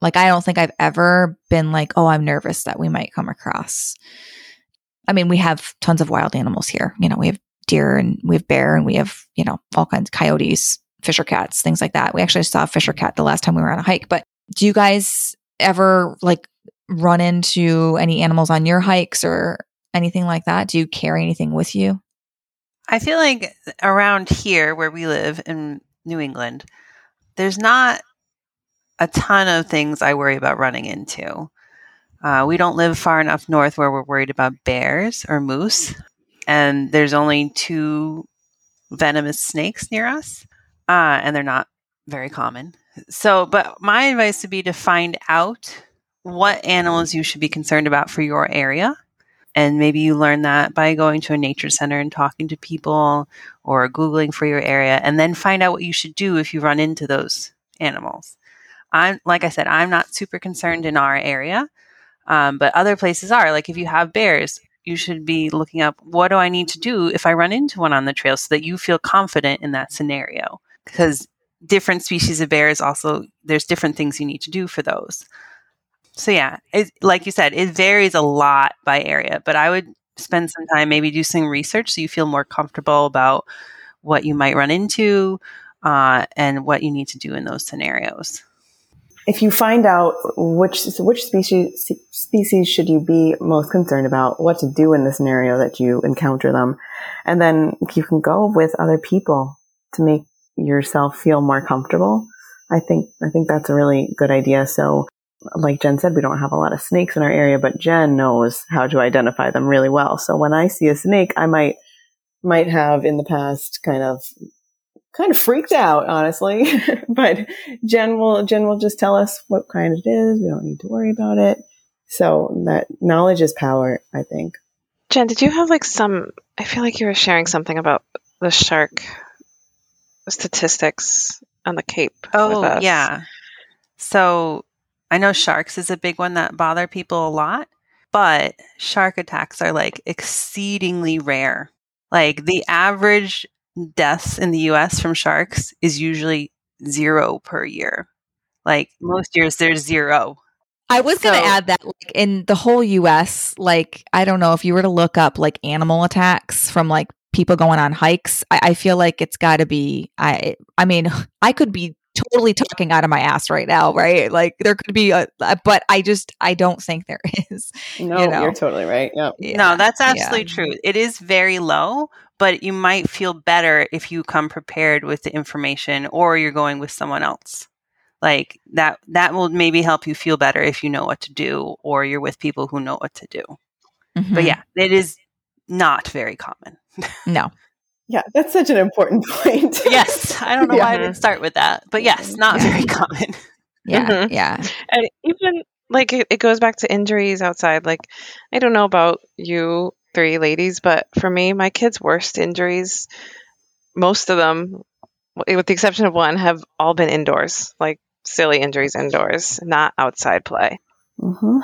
like I don't think I've ever been like, oh, I'm nervous that we might come across. I mean, we have tons of wild animals here. You know, we have deer and we have bear and we have, you know, all kinds of coyotes, fisher cats, things like that. We actually saw a fisher cat the last time we were on a hike. But do you guys ever like run into any animals on your hikes or anything like that? Do you carry anything with you? I feel like around here where we live in New England, there's not a ton of things I worry about running into. Uh, we don't live far enough north where we're worried about bears or moose, and there's only two venomous snakes near us, uh, and they're not very common. So, but my advice would be to find out what animals you should be concerned about for your area and maybe you learn that by going to a nature center and talking to people or Googling for your area and then find out what you should do if you run into those animals. I'm, like I said, I'm not super concerned in our area, um, but other places are. Like if you have bears, you should be looking up what do I need to do if I run into one on the trail so that you feel confident in that scenario. Because different species of bears also, there's different things you need to do for those. So, yeah, it, like you said, it varies a lot by area, but I would spend some time maybe do some research so you feel more comfortable about what you might run into uh, and what you need to do in those scenarios if you find out which which species species should you be most concerned about, what to do in the scenario that you encounter them, and then you can go with other people to make yourself feel more comfortable. I think I think that's a really good idea. So, like Jen said, we don't have a lot of snakes in our area, but Jen knows how to identify them really well. So when I see a snake, I might might have in the past kind of kind of freaked out, honestly. [laughs] but Jen will Jen will just tell us what kind it is. We don't need to worry about it. So that knowledge is power, I think. Jen, did you have like some? I feel like you were sharing something about the shark statistics on the Cape. Oh yeah. So I know sharks is a big one that bother people a lot, but shark attacks are like exceedingly rare. Like the average deaths in the US from sharks is usually zero per year. Like most years, there's zero. I was so, going to add that like in the whole US, like, I don't know if you were to look up like animal attacks from like people going on hikes, I, I feel like it's got to be, I, I mean, [laughs] I could be totally talking out of my ass right now, right? Like there could be a, but I just I don't think there [laughs] is. No, you know? you're totally right. Yep. Yeah. No, that's absolutely yeah. true. It is very low, but you might feel better if you come prepared with the information or you're going with someone else like that that will maybe help you feel better if you know what to do or you're with people who know what to do mm-hmm. but yeah it is not very common [laughs] no yeah that's such an important [laughs] point yes i don't know yeah. why i didn't start with that but yes not yeah. very common yeah mm-hmm. yeah and even like it, it goes back to injuries outside like i don't know about you three ladies, but for me, my kids' worst injuries, most of them, with the exception of one, have all been indoors, like silly injuries indoors, not outside play. Mm-hmm.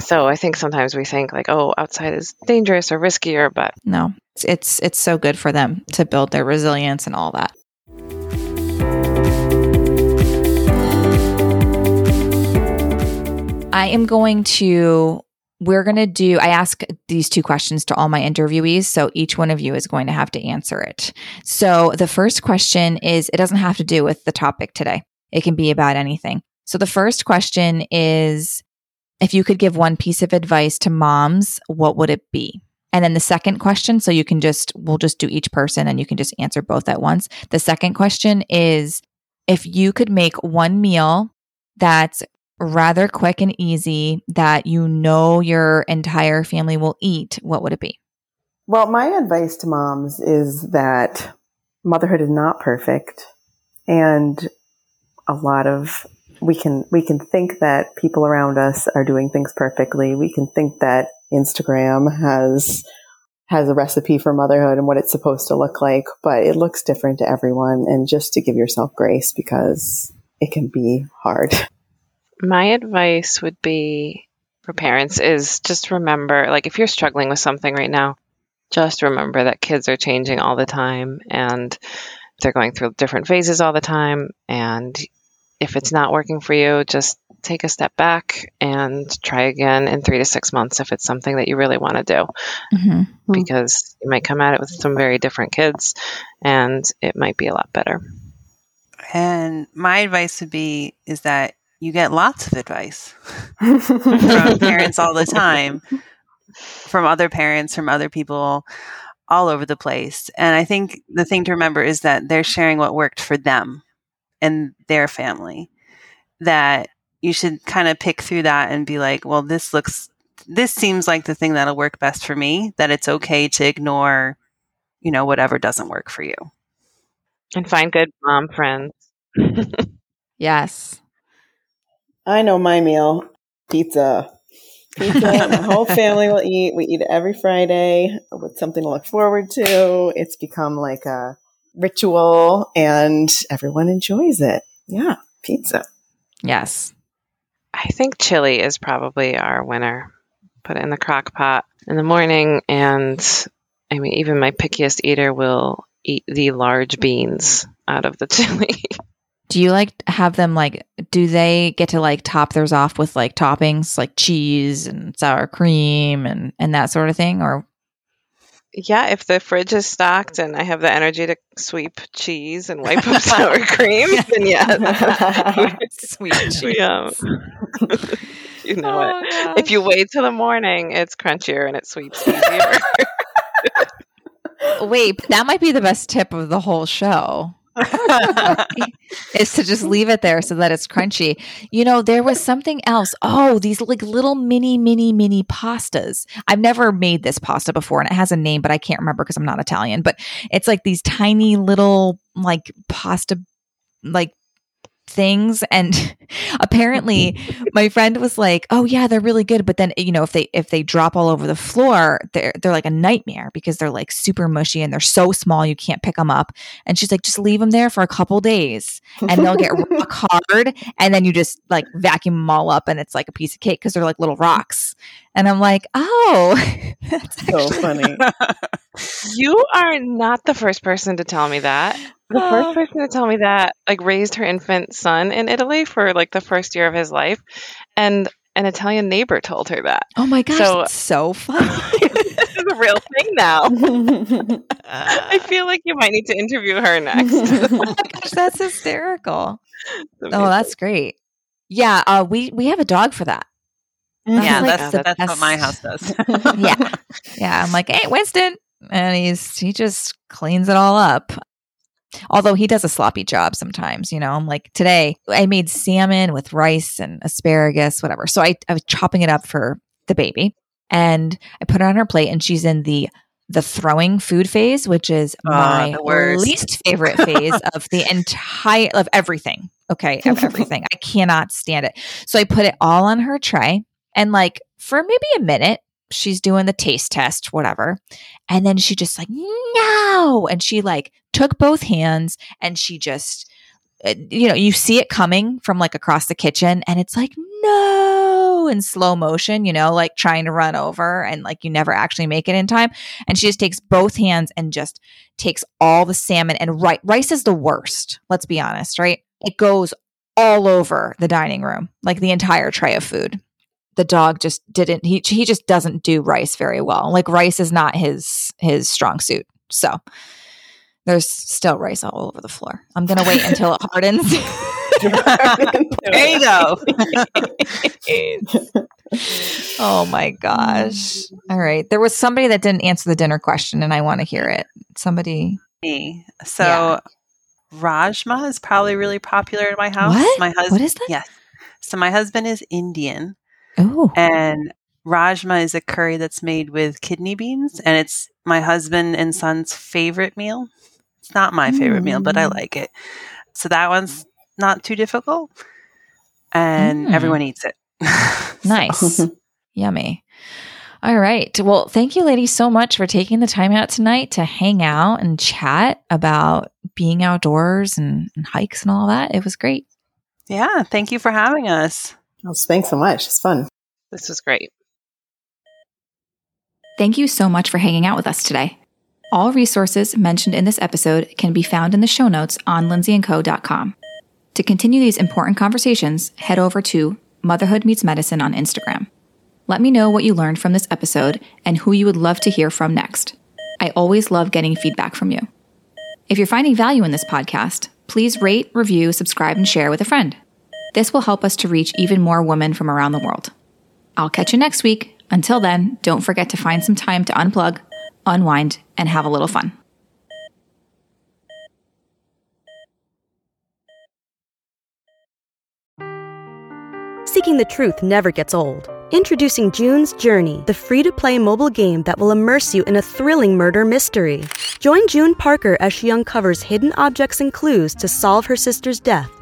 So I think sometimes we think like, oh, outside is dangerous or riskier, but no, it's it's so good for them to build their resilience and all that. I am going to we're going to do, I ask these two questions to all my interviewees. So each one of you is going to have to answer it. So the first question is, it doesn't have to do with the topic today. It can be about anything. So the first question is, if you could give one piece of advice to moms, what would it be? And then the second question, so you can just, we'll just do each person and you can just answer both at once. The second question is, if you could make one meal that's rather quick and easy that you know your entire family will eat, what would it be? Well, my advice to moms is that motherhood is not perfect and a lot of we can we can think that people around us are doing things perfectly. We can think that Instagram has has a recipe for motherhood and what it's supposed to look like, but it looks different to everyone and just to give yourself grace because it can be hard. My advice would be for parents is just remember like if you're struggling with something right now, just remember that kids are changing all the time and they're going through different phases all the time and if it's not working for you, just take a step back and try again in three to six months if it's something that you really want to do. Mm-hmm. Because you might come at it with some very different kids and it might be a lot better. And my advice would be is that you get lots of advice [laughs] from parents all the time, from other parents, from other people all over the place. And I think the thing to remember is that they're sharing what worked for them and their family. That you should kind of pick through that and be like, well, this looks, this seems like the thing that'll work best for me, that it's okay to ignore, you know, whatever doesn't work for you. And find good mom friends. [laughs] yes. I know my meal pizza. Pizza, [laughs] my whole family will eat. We eat it every Friday with something to look forward to. It's become like a ritual and everyone enjoys it. Yeah, pizza. Yes. I think chili is probably our winner. put it in the crock pot in the morning. And I mean, even my pickiest eater will eat the large beans out of the [laughs] chili. Do you like have them like do they get to like top theirs off with like toppings like cheese and sour cream and and that sort of thing or yeah, if the fridge is stocked and I have the energy to sweep cheese and wipe up [laughs] sour cream, then yeah. [laughs] Sweet cheese. Yeah. [laughs] you know Oh, it. If you wait till the morning, it's crunchier and it sweeps easier. Wait, that might be the best tip of the whole show. [laughs] is to just leave it there so that it's crunchy. You know, there was something else. Oh, these like little mini, mini, mini pastas. I've never made this pasta before and it has a name, but I can't remember because I'm not Italian. But it's like these tiny little like pasta like things. And [laughs] apparently my friend was like oh yeah they're really good. But then you know if they if they drop all over the floor they're they're like a nightmare because they're like super mushy and they're so small you can't pick them up. And she's like just leave them there for a couple days and they'll get rock [laughs] hard. And then you just like vacuum them all up and it's like a piece of cake because they're like little rocks and i'm like oh [laughs] that's so actually [laughs] funny. you are not the first person to tell me that. The first person to tell me that like raised her infant son in Italy for like the first year of his life, and an Italian neighbor told her that. oh my gosh So- that's so funny [laughs] this is a real thing now. I feel like you might need to interview her next. oh my gosh that's hysterical Oh, that's great. Yeah, uh, we we have a dog for that. Yeah, like that's the that's what my house does. [laughs] [laughs] Yeah, yeah. I'm like, hey, Winston, and he's he just cleans it all up. Although he does a sloppy job sometimes, you know. I'm like, today I made salmon with rice and asparagus, whatever. So I I was chopping it up for the baby, and I put it on her plate, and she's in the the throwing food phase, which is Oh, my least favorite phase of the entire of everything. Okay, of [laughs] everything. I cannot stand it. So I put it all on her tray, and like for maybe a minute, she's doing the taste test, whatever, and then she just like no, and she like took both hands and she just. uh, You know, you see it coming from like across the kitchen, and it's like, no, in slow motion, you know, like trying to run over, and like you never actually make it in time. And she just takes both hands and just takes all the salmon and ri- rice is the worst. Let's be honest, right? It goes all over the dining room, like the entire tray of food. The dog just didn't. He he just doesn't do rice very well. Like rice is not his his strong suit. So there's still rice all over the floor. I'm gonna wait until it hardens. [laughs] there you go. [laughs] oh my gosh! All right, there was somebody that didn't answer the dinner question, and I want to hear it. Somebody. Me. So Yeah. Rajma is probably really popular in my house. What? My husband What is that? Yes. So my husband is Indian Oh, and Rajma is a curry that's made with kidney beans and it's my husband and son's favorite meal. It's not my favorite meal, but I Mm. like it. So that one's not too difficult. And Mm. everyone eats it. [laughs] Nice. Yummy. All right. Well, thank you, ladies, so much for taking the time out tonight to hang out and chat about being outdoors and, and hikes and all that. It was great. Yeah, thank you for having us. Well, thanks so much. It's fun. This was great. Thank you so much for hanging out with us today. All resources mentioned in this episode can be found in the show notes on lindsayandco.com. To continue these important conversations, head over to Motherhood Meets Medicine on Instagram. Let me know what you learned from this episode and who you would love to hear from next. I always love getting feedback from you. If you're finding value in this podcast, please rate, review, subscribe, and share with a friend. This will help us to reach even more women from around the world. I'll catch you next week. Until then, don't forget to find some time to unplug, unwind, and have a little fun. Seeking the truth never gets old. Introducing June's Journey, the free to play mobile game that will immerse you in a thrilling murder mystery. Join June Parker as she uncovers hidden objects and clues to solve her sister's death